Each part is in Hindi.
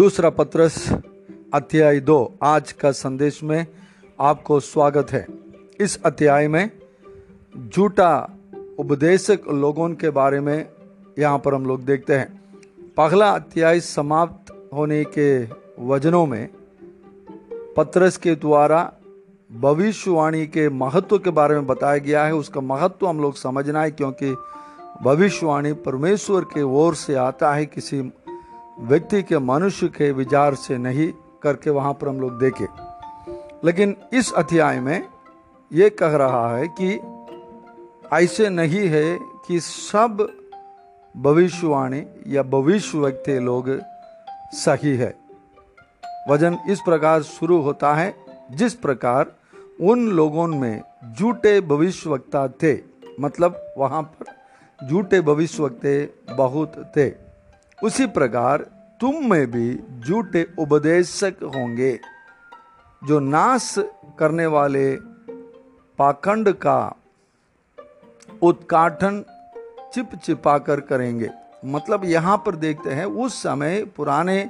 दूसरा पत्रस, अध्याय दो, आज का संदेश में आपको स्वागत है। इस अध्याय में झूठा उपदेशक लोगों के बारे में यहाँ पर हम लोग देखते हैं। पहला अध्याय समाप्त होने के वजनों में पत्रस के द्वारा भविष्यवाणी के महत्व के बारे में बताया गया है। उसका महत्व हम लोग समझना है, क्योंकि भविष्यवाणी परमेश्वर के ओर से आता है, किसी व्यक्ति के मनुष्य के विचार से नहीं करके वहाँ पर हम लोग देखे। लेकिन इस अध्याय में ये कह रहा है कि ऐसे नहीं है कि सब भविष्यवाणी या भविष्य व्यक्ति लोग सही है। वज़न इस प्रकार शुरू होता है, जिस प्रकार उन लोगों में झूठे भविष्यवक्ता थे मतलब वहाँ पर झूठे भविष्यवक्ते बहुत थे। उसी प्रकार तुम में भी झूठे उपदेशक होंगे, जो नाश करने वाले पाखंड का उत्काठन चिप चिपा कर करेंगे। मतलब यहाँ पर देखते हैं, उस समय, पुराने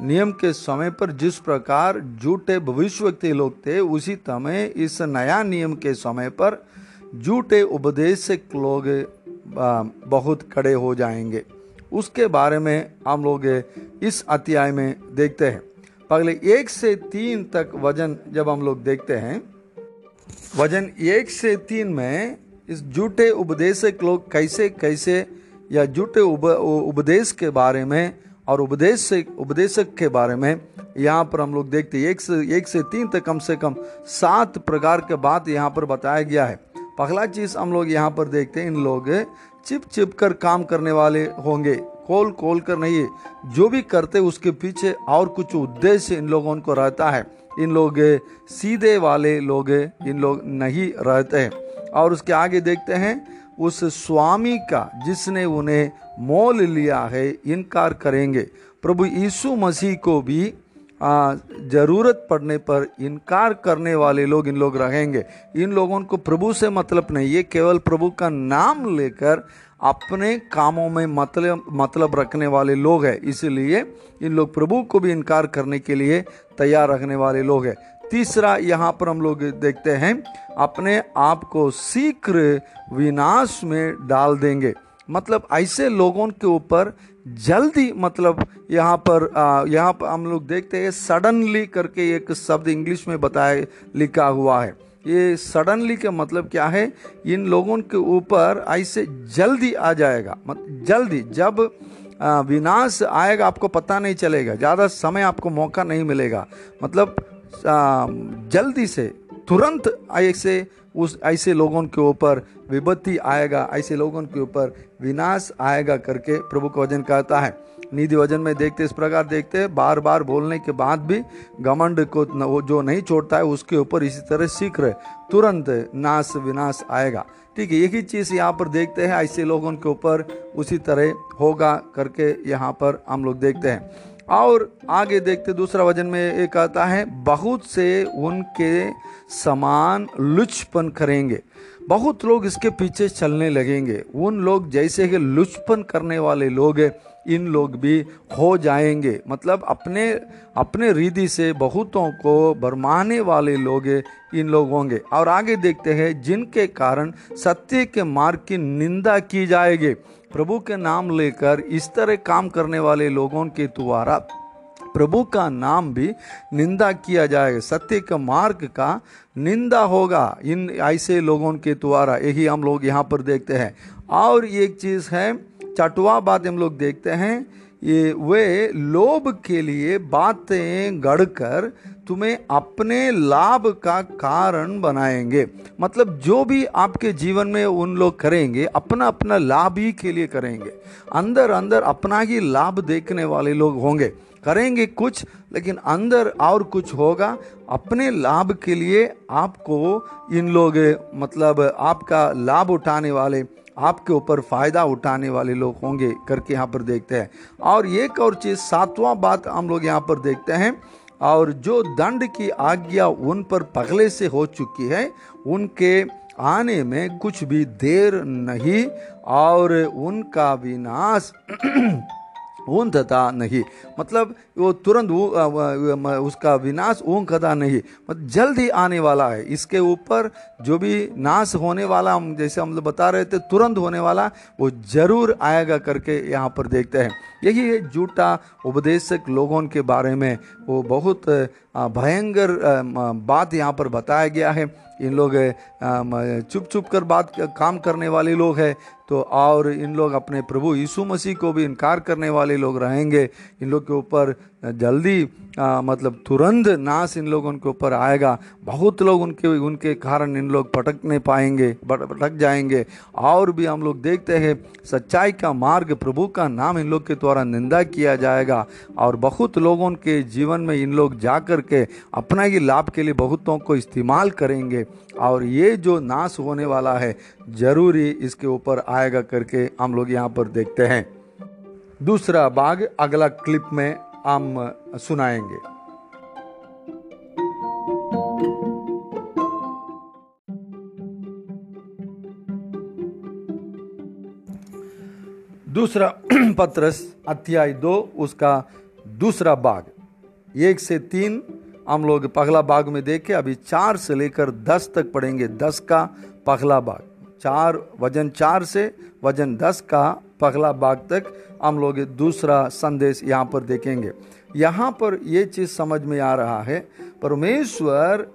नियम के समय पर जिस प्रकार झूठे के लोग थे, उसी समय इस नया नियम के समय पर झूठे उपदेशक लोग बहुत खड़े हो जाएँगे। उसके बारे में हम लोग इस अध्याय में देखते हैं। पहले एक से तीन तक वज़न जब हम लोग देखते हैं, वज़न एक से तीन में इस झूठे उपदेशक लोग कैसे कैसे या झूठे उपदेश के बारे में और उपदेश से, उपदेशक के बारे में यहाँ पर हम लोग देखते हैं। एक से एक से तीन तक कम से कम सात प्रकार के बात यहाँ पर बताया गया है। पहला चीज़ हम लोग यहाँ पर देखते हैं, इन लोग चिप चिप कर काम करने वाले होंगे। खोल खोल कर नहीं, जो भी करते उसके पीछे और कुछ उद्देश्य इन लोगों को रहता है। इन लोग सीधे वाले लोग इन लोग नहीं रहते हैं। और उसके आगे देखते हैं, उस स्वामी का जिसने उन्हें मोल लिया है, इनकार करेंगे। प्रभु यीशु मसीह को भी ज़रूरत पड़ने पर इनकार करने वाले लोग इन लोग रहेंगे। इन लोगों को प्रभु से मतलब नहीं, ये केवल प्रभु का नाम लेकर अपने कामों में मतलब मतलब रखने वाले लोग हैं। इसलिए इन लोग प्रभु को भी इनकार करने के लिए तैयार रखने वाले लोग हैं। तीसरा, यहाँ पर हम लोग देखते हैं, अपने आप को शीघ्र विनाश में डाल देंगे। मतलब ऐसे लोगों के ऊपर जल्दी मतलब यहाँ पर यहाँ पर हम लोग देखते हैं सडनली करके एक शब्द इंग्लिश में बताया लिखा हुआ है। ये सडनली का मतलब क्या है? इन लोगों के ऊपर ऐसे जल्दी आ जाएगा। मत, जल्दी, जब विनाश आएगा, आपको पता नहीं चलेगा। ज़्यादा समय आपको मौका नहीं मिलेगा। मतलब जल्दी से, तुरंत ऐसे उस ऐसे लोगों के ऊपर विपत्ति आएगा, ऐसे लोगों के ऊपर विनाश आएगा करके प्रभु का वज़न कहता है। निधि वज़न में देखते इस प्रकार देखते बार बार बोलने के बाद भी घमंड को वो जो नहीं छोड़ता है, उसके ऊपर इसी तरह सीख रहे तुरंत नाश, विनाश आएगा। ठीक है यही चीज़ यहाँ पर देखते हैं, ऐसे लोगों के ऊपर उसी तरह होगा करके यहाँ पर हम लोग देखते हैं। और आगे देखते दूसरा वज़न में एक आता है, बहुत से उनके समान लुचपन करेंगे। बहुत लोग इसके पीछे चलने लगेंगे। उन लोग जैसे कि लुचपन करने वाले लोग इन लोग भी हो जाएँगे। मतलब अपने अपने रिधि से बहुतों को भरमाने वाले लोग इन लोग होंगे। और आगे देखते हैं, जिनके कारण सत्य के मार्ग की निंदा की जाएगी। प्रभु के नाम लेकर इस तरह काम करने वाले लोगों के द्वारा प्रभु का नाम भी निंदा किया जाएगा। सत्य के मार्ग का निंदा होगा इन ऐसे लोगों के द्वारा। यही हम लोग यहाँ पर देखते हैं। और एक चीज़ है चटवा बात हम लोग देखते हैं, ये वे लोभ के लिए बातें गढ़कर तुम्हें अपने लाभ का कारण बनाएँगे। मतलब जो भी आपके जीवन में उन लोग करेंगे अपना अपना लाभ ही के लिए करेंगे। अंदर अंदर अपना ही लाभ देखने वाले लोग होंगे। करेंगे कुछ, लेकिन अंदर और कुछ होगा। अपने लाभ के लिए आपको इन लोग मतलब आपका लाभ उठाने वाले आपके ऊपर फ़ायदा उठाने वाले लोग होंगे करके यहाँ पर देखते हैं। और एक और चीज़, सातवां बात हम लोग यहाँ पर देखते हैं, और जो दंड की आज्ञा उन पर पगले से हो चुकी है, उनके आने में कुछ भी देर नहीं, और उनका विनाश ऊंधता नहीं। मतलब वो तुरंत उसका विनाश ऊंघता नहीं। मतलब जल्द ही आने वाला है। इसके ऊपर जो भी नाश होने वाला, हम जैसे हम लोग बता रहे थे, तुरंत होने वाला, वो ज़रूर आएगा करके यहाँ पर देखते हैं। यही है झूठा उपदेशक लोगों के बारे में। वो बहुत भयंकर बात यहाँ पर बताया गया है। इन लोग चुप चुप कर बात काम करने वाले लोग हैं तो और इन लोग अपने प्रभु यीशु मसीह को भी इनकार करने वाले लोग रहेंगे। इन लोग के ऊपर जल्दी आ, मतलब तुरंत नाश इन लोगों के ऊपर आएगा। बहुत लोग उनके उनके कारण इन लोग पटक नहीं पाएँगे पटक जाएँगे। और भी हम लोग देखते हैं सच्चाई का मार्ग प्रभु का नाम इन लोग के द्वारा निंदा किया जाएगा। और बहुत लोगों के जीवन में इन लोग जा कर के अपना ही लाभ के लिए बहुतों को इस्तेमाल करेंगे और ये जो नाश होने वाला है, ज़रूरी इसके ऊपर आएगा करके हम लोग यहाँ पर देखते हैं। दूसरा भाग, अगला क्लिप में हम सुनाएँगे। दूसरा पत्रस, अध्याय दो, उसका दूसरा भाग। एक से तीन हम लोग पगला बाग में देखे, अभी चार से लेकर दस तक पढ़ेंगे, दस का पगला बाग। चार, वज़न चार से, वज़न दस का पगला बाग तक हम लोग दूसरा संदेश यहाँ पर देखेंगे। यहाँ पर ये चीज़ समझ में आ रहा है, परमेश्वर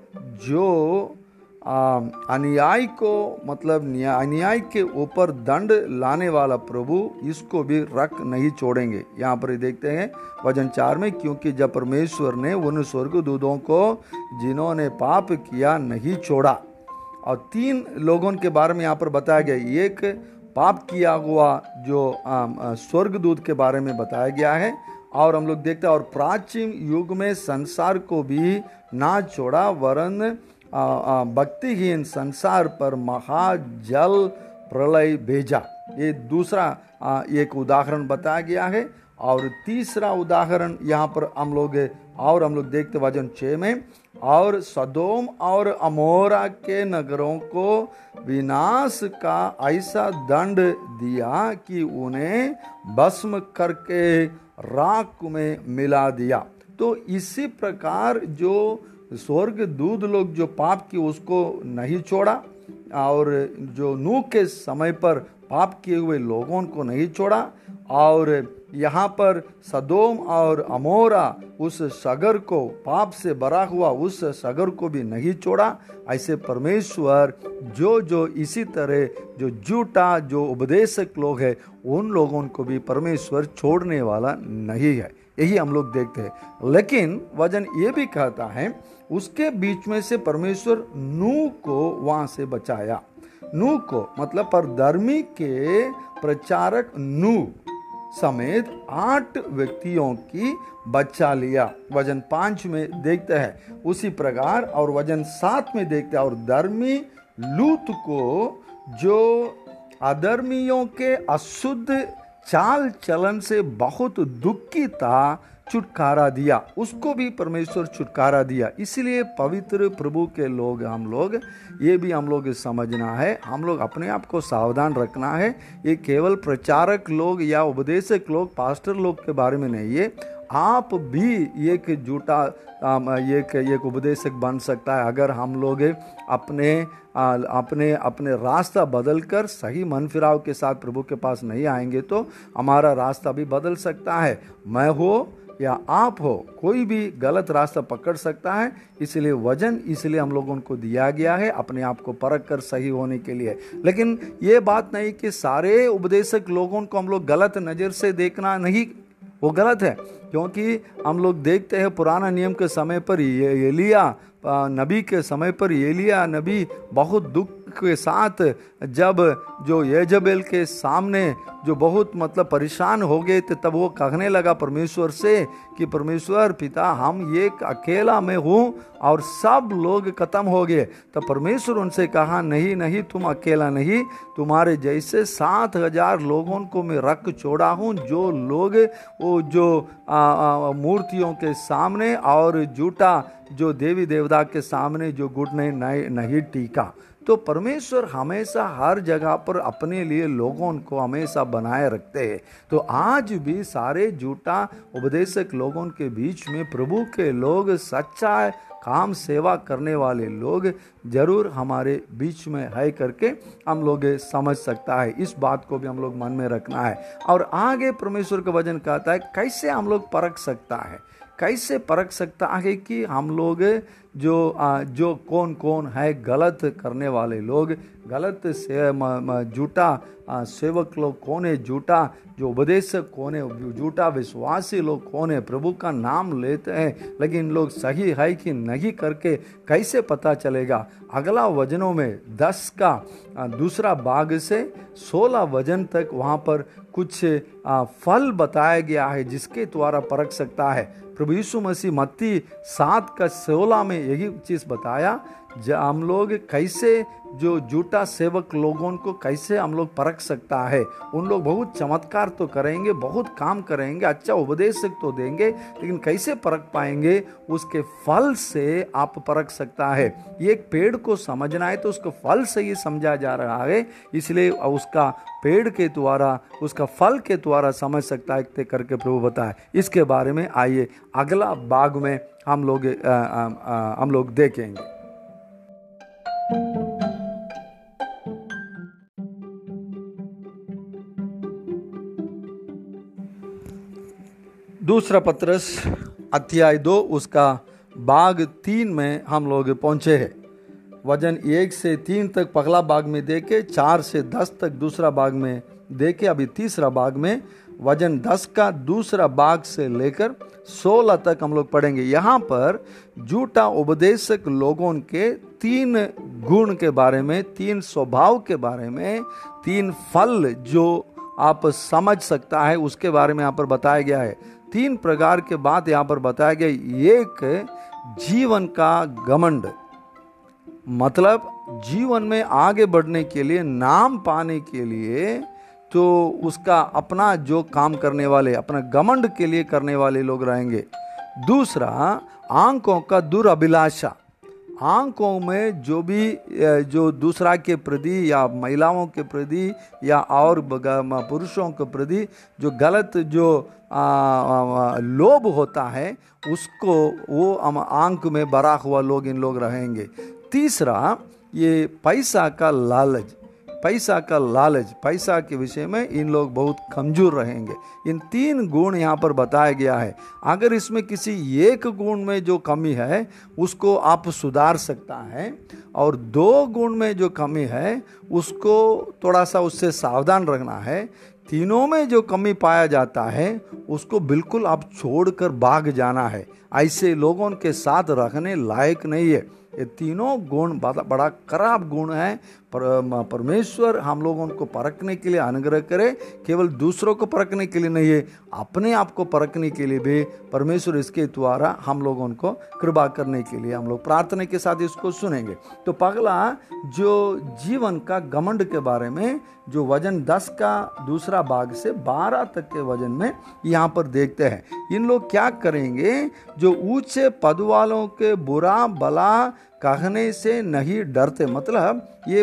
जो अनुयायी को मतलब अन्याय के ऊपर दंड लाने वाला प्रभु इसको भी रख नहीं छोड़ेंगे। यहाँ पर देखते हैं, वज़न चार में, क्योंकि जब परमेश्वर ने उन स्वर्ग दूधों को, जिन्होंने पाप किया नहीं छोड़ा। और तीन लोगों के बारे में यहाँ पर बताया गया, एक पाप किया हुआ जो स्वर्ग दूध के बारे में बताया गया है, और हम लोग देखते हैं, और प्राचीन युग में संसार को भी ना छोड़ा, वरन भक्तिहीन संसार पर महाजल प्रलय भेजा। ये दूसरा एक उदाहरण बताया गया है और तीसरा उदाहरण यहाँ पर हम लोग, और हम लोग देखते वज़न छः में, और सदोम और अमोरा के नगरों को विनाश का ऐसा दंड दिया कि उन्हें भस्म करके राख में मिला दिया। तो इसी प्रकार जो स्वर्ग दूध लोग जो पाप की उसको नहीं छोड़ा और जो नूह के समय पर पाप किए हुए लोगों को नहीं छोड़ा और यहाँ पर सदोम और अमोरा उस सगर को पाप से भरा हुआ उस सगर को भी नहीं छोड़ा। ऐसे परमेश्वर जो जो इसी तरह जो झूठा जो उपदेशक लोग हैं, उन लोगों को भी परमेश्वर छोड़ने वाला नहीं है। यही हम लोग देखते हैं। लेकिन वज़न ये भी कहता है उसके बीच में से परमेश्वर नू को वहाँ से बचाया। नू को मतलब परधर्मी के प्रचारक नू समेत आठ व्यक्तियों की बच्चा लिया। वज़न पाँच में देखते हैं, उसी प्रकार और वज़न सात में देखते हैं, और धर्मी लूत को जो अधर्मियों के अशुद्ध चाल चलन से बहुत दुखी था छुटकारा दिया, उसको भी परमेश्वर छुटकारा दिया। इसलिए पवित्र प्रभु के लोग, हम लोग, ये भी हम लोग समझना है। हम लोग अपने आप को सावधान रखना है। ये केवल प्रचारक लोग या उपदेशक लोग, पास्टर लोग के बारे में नहीं है आप भी एक झूठा एक एक उपदेशक बन सकता है। अगर हम लोग अपने अपने अपने रास्ता बदल कर सही मन फिराव के साथ प्रभु के पास नहीं आएँगे तो हमारा रास्ता भी बदल सकता है। मैं हो या आप हो, कोई भी गलत रास्ता पकड़ सकता है, इसलिए वज़न इसलिए हम लोगों को दिया गया है, अपने आप को परख कर सही होने के लिए। लेकिन ये बात नहीं कि सारे उपदेशक लोगों को हम लोग गलत नज़र से देखना नहीं, वो गलत है, क्योंकि हम लोग देखते हैं पुराना नियम के समय पर ये लिया नबी के समय पर एलिया नबी बहुत दुख के साथ जब जो यजबेल के सामने जो बहुत मतलब परेशान हो गए थे, तब वो कहने लगा परमेश्वर से कि परमेश्वर, पिता, हम एक अकेला में हूँ और सब लोग खत्म हो गए। तो परमेश्वर उनसे कहा, नहीं नहीं, तुम अकेला नहीं। तुम्हारे जैसे सात हज़ार लोगों को मैं रख छोड़ा हूँ, जो लोग, वो जो मूर्तियों के सामने और जूटा जो देवी देवता के सामने जो नहीं नहीं टीका। तो परमेश्वर हमेशा हर जगह पर अपने लिए लोगों को हमेशा बनाए रखते हैं। तो आज भी सारे झूठा उपदेशक लोगों के बीच में प्रभु के लोग सच्चा काम, सेवा करने वाले लोग ज़रूर हमारे बीच में है करके हम लोग समझ सकता है। इस बात को भी हम लोग मन में रखना है। और आगे परमेश्वर का वज़न कहता है, कैसे हम लोग परख सकता है? कैसे परख सकता है कि हम लोग जो जो कौन कौन है गलत करने वाले लोग, गलत से झूठा सेवक लोग कौन है, झूठा जो उपदेशक कौन है, झूठा विश्वासी लोग कौन है, प्रभु का नाम लेते हैं, लेकिन लोग सही है कि नहीं करके कैसे पता चलेगा? अगला वजनों में दस का दूसरा भाग से सोलह वज़न तक वहाँ पर कुछ फल बताया गया है जिसके द्वारा परख सकता है। प्रभु यीशु मसीह मत्ती सात का सोलह में यही चीज़ बताया हम लोग कैसे, जो झूठा सेवक लोगों को कैसे हम लोग परख सकता है, उन लोग बहुत चमत्कार तो करेंगे, बहुत काम करेंगे अच्छा उपदेश तो देंगे, लेकिन कैसे परख पाएँगे, उसके फल से आप परख सकता है। ये एक पेड़ को समझना है तो उसको फल से ही समझा जा रहा है, इसलिए उसका पेड़ के द्वारा, उसका फल के द्वारा समझ सकता है करके प्रभु बताए। इसके बारे में आइए, अगला बाग में हम लोग हम लोग देखेंगे। दूसरा पत्रस, अध्याय दो, उसका बाग तीन में हम लोग पहुँचे हैं। वज़न एक से तीन तक पगला बाग में देखे, चार से दस तक दूसरा बाग में देखे, अभी तीसरा बाग में वज़न दस का दूसरा बाग से लेकर सोलह तक हम लोग पढ़ेंगे। यहाँ पर झूठा उपदेशक लोगों के तीन गुण के बारे में, तीन स्वभाव के बारे में, तीन फल जो आप समझ सकता है, उसके बारे में यहाँ पर बताया गया है। तीन प्रकार के बात यहाँ पर बताया गया एक, जीवन का गमंड मतलब जीवन में आगे बढ़ने के लिए, नाम पाने के लिए तो उसका अपना जो काम करने वाले, अपना गमंड के लिए करने वाले लोग रहेंगे। दूसरा, आँखों का दुराभिलाषा। आँखों में जो भी जो दूसरा के प्रति या महिलाओं के प्रति या और पुरुषों के प्रति जो गलत जो लोभ होता है, उसको वो आँख में बरा हुआ लोग इन लोग रहेंगे। तीसरा, ये पैसा का लालच। पैसा का लालच, पैसा के विषय में इन लोग बहुत कमज़ोर रहेंगे। इन तीन गुण यहाँ पर बताया गया है। अगर इसमें किसी एक गुण में जो कमी है, उसको आप सुधार सकता है और दो गुण में जो कमी है, उसको थोड़ा सा उससे सावधान रखना है। तीनों में जो कमी पाया जाता है, उसको बिल्कुल आप छोड़कर भाग जाना है। ऐसे लोगों के साथ रखने लायक नहीं है। ये तीनों गुण बड़ा खराब गुण है। पर, परमेश्वर हम लोगों को परखने के लिए अनुग्रह करे केवल दूसरों को परखने के लिए नहीं है अपने आप को परखने के लिए भी परमेश्वर इसके द्वारा हम लोगों को कृपा करने के लिए हम लोग प्रार्थना के साथ इसको सुनेंगे। तो पगला जो जीवन का घमंड के बारे में जो वज़न दस का दूसरा भाग से बारह तक के वज़न में यहाँ पर देखते हैं। इन लोग क्या करेंगे? जो ऊँचे पद वालों के बुरा भला कहने से नहीं डरते। मतलब ये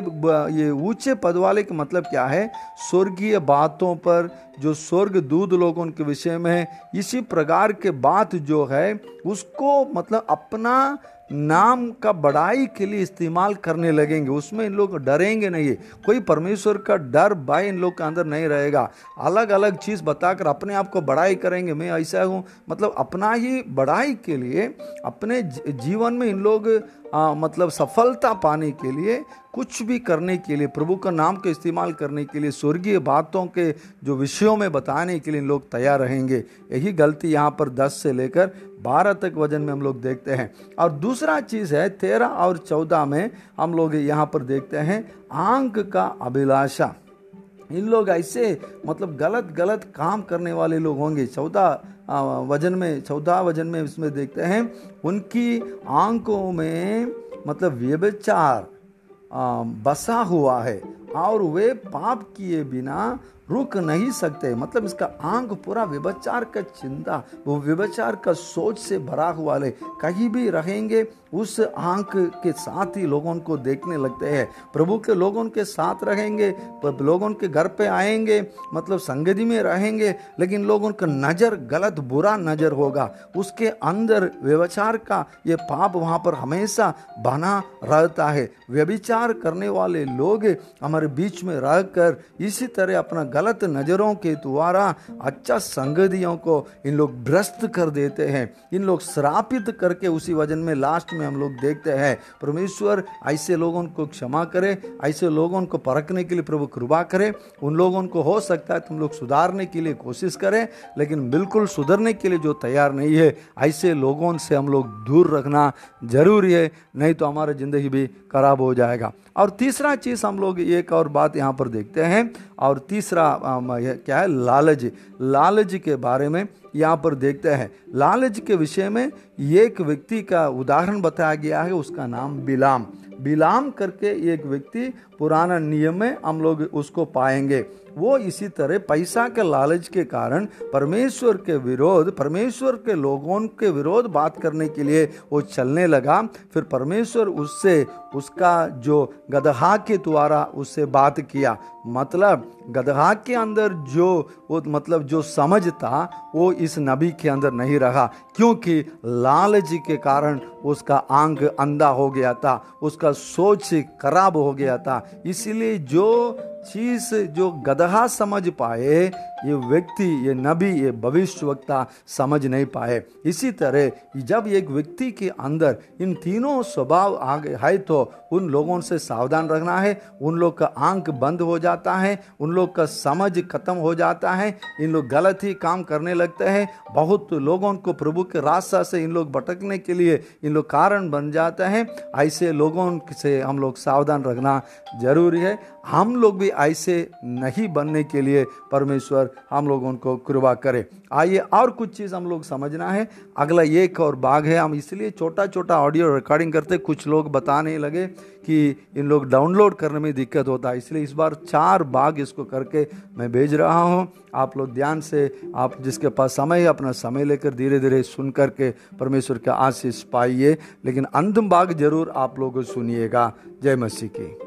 ये ऊँचे पद वाले का मतलब क्या है? स्वर्गीय बातों पर जो स्वर्ग दूध लोगों के विषय में है, इसी प्रकार के बात जो है, उसको मतलब अपना नाम का बड़ाई के लिए इस्तेमाल करने लगेंगे। उसमें इन लोग डरेंगे नहीं। कोई परमेश्वर का डर भाई इन लोग के अंदर नहीं रहेगा। अलग अलग चीज़ बताकर अपने आप को बड़ाई करेंगे। मैं ऐसा हूँ मतलब अपना ही बड़ाई के लिए, अपने जीवन में इन लोग आ, मतलब सफलता पाने के लिए कुछ भी करने के लिए प्रभु का नाम का इस्तेमाल करने के लिए स्वर्गीय बातों के जो विषयों में बताने के लिए लोग तैयार रहेंगे। यही गलती यहाँ पर दस से लेकर बारह तक वज़न में हम लोग देखते हैं। और दूसरा चीज़ है तेरह और चौदह में हम लोग यहाँ पर देखते हैं आंक का अभिलाषा। इन लोग ऐसे मतलब गलत गलत काम करने वाले लोग होंगे। चौदह वज़न में, चौदह वज़न में इसमें देखते हैं, उनकी आँखों में मतलब व्यभिचार बसा हुआ है, और वे पाप किए बिना रुक नहीं सकते। मतलब इसका आँख पूरा विभचार का चिंता, वो विभचार का सोच से भरा हुआ ले। कहीं भी रहेंगे, उस आँख के साथ ही लोगों को देखने लगते हैं। प्रभु के लोगों के साथ रहेंगे लोगों के घर पे आएँगे मतलब संगति में रहेंगे, लेकिन लोगों का नज़र गलत, बुरा नज़र होगा। उसके अंदर व्यवचार का ये पाप वहाँ पर हमेशा बना रहता है। व्यभिचार करने वाले लोग हमारे बीच में रहकर इसी तरह अपना गलत नज़रों के द्वारा अच्छा संगतियों को इन लोग भ्रष्ट कर देते हैं। इन लोग श्रापित करके उसी वज़न में लास्ट में हम लोग देखते हैं। परमेश्वर ऐसे लोगों को क्षमा करे, ऐसे लोगों को परखने के लिए प्रभु कृपा करे। उन लोगों को हो सकता है तुम लोग सुधारने के लिए कोशिश करें, लेकिन बिल्कुल सुधरने के लिए जो तैयार नहीं है, ऐसे लोगों से हम लोग दूर रखना ज़रूरी है, नहीं तो हमारा ज़िंदगी भी खराब हो जाएगा। और तीसरा चीज़ हम लोग एक और बात यहाँ पर देखते हैं और तीसरा क्या है? लालच। लालच के बारे में यहाँ पर देखते हैं। लालच के विषय में एक व्यक्ति का उदाहरण बताया गया है, उसका नाम बिलाम। बिलाम करके एक व्यक्ति पुराना नियम में हम लोग उसको पाएँगे। वो इसी तरह पैसा के लालच के कारण परमेश्वर के विरोध, परमेश्वर के लोगों के विरोध बात करने के लिए वो चलने लगा। फिर परमेश्वर उससे, उसका जो गदहा के द्वारा उससे बात किया। मतलब गदहा के अंदर जो, वो मतलब जो समझ था, वो इस नबी के अंदर नहीं रहा। क्योंकि लालच के कारण उसका आँख अंधा हो गया था, उसका सोच खराब हो गया था। इसलिए जो चीज़ जो गदहा समझ पाए ये व्यक्ति, ये नबी, ये भविष्य वक्ता समझ नहीं पाए। इसी तरह जब एक व्यक्ति के अंदर इन तीनों स्वभाव आ गए है तो उन लोगों से सावधान रखना है। उन लोग का आँख बंद हो जाता है, उन लोग का समझ खत्म हो जाता है, इन लोग गलत ही काम करने लगते हैं। बहुत लोगों को प्रभु के रास्ता से इन लोग भटकने के लिए इन लोग कारण बन जाते हैं। ऐसे लोगों से हम लोग सावधान रखना ज़रूरी है। हम लोग भी ऐसे नहीं बनने के लिए परमेश्वर हम लोग उनको कृपा करें। आइए और कुछ चीज़ हम लोग समझना है। अगला एक और बाग है। हम इसलिए छोटा छोटा ऑडियो रिकॉर्डिंग करते, कुछ लोग बताने लगे कि इन लोग डाउनलोड करने में दिक्कत होता है। इसलिए इस बार चार बाग इसको करके मैं भेज रहा हूँ। आप लोग ध्यान से, आप जिसके पास समय है, अपना समय लेकर धीरे धीरे सुन करके परमेश्वर के आशीष पाइए। लेकिन अंतिम बाग ज़रूर आप लोग सुनिएगा। जय मसीह की।